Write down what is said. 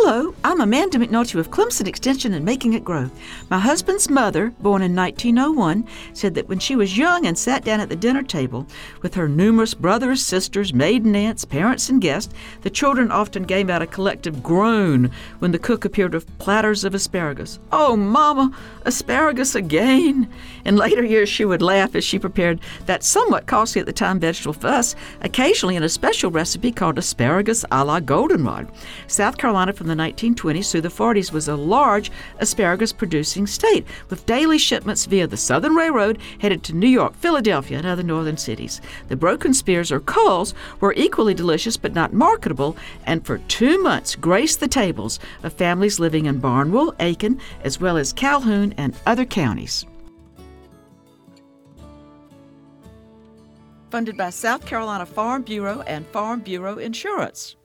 Hello, I'm Amanda McNulty with Clemson Extension and Making It Grow. My husband's mother, born in 1901, said that when she was young and sat down at the dinner table with her numerous brothers, sisters, maiden aunts, parents, and guests, the children often gave out a collective groan when the cook appeared with platters of asparagus. Oh, Mama, asparagus again! In later years, she would laugh as she prepared that somewhat costly at the time vegetable us, occasionally in a special recipe called asparagus a la goldenrod. South Carolina the 1920s through the 40s was a large asparagus producing state, with daily shipments via the Southern Railroad headed to New York, Philadelphia, and other northern cities. The broken spears or culls were equally delicious but not marketable, and for two months graced the tables of families living in Barnwell, Aiken, as well as Calhoun and other counties. Funded by South Carolina Farm Bureau and Farm Bureau Insurance.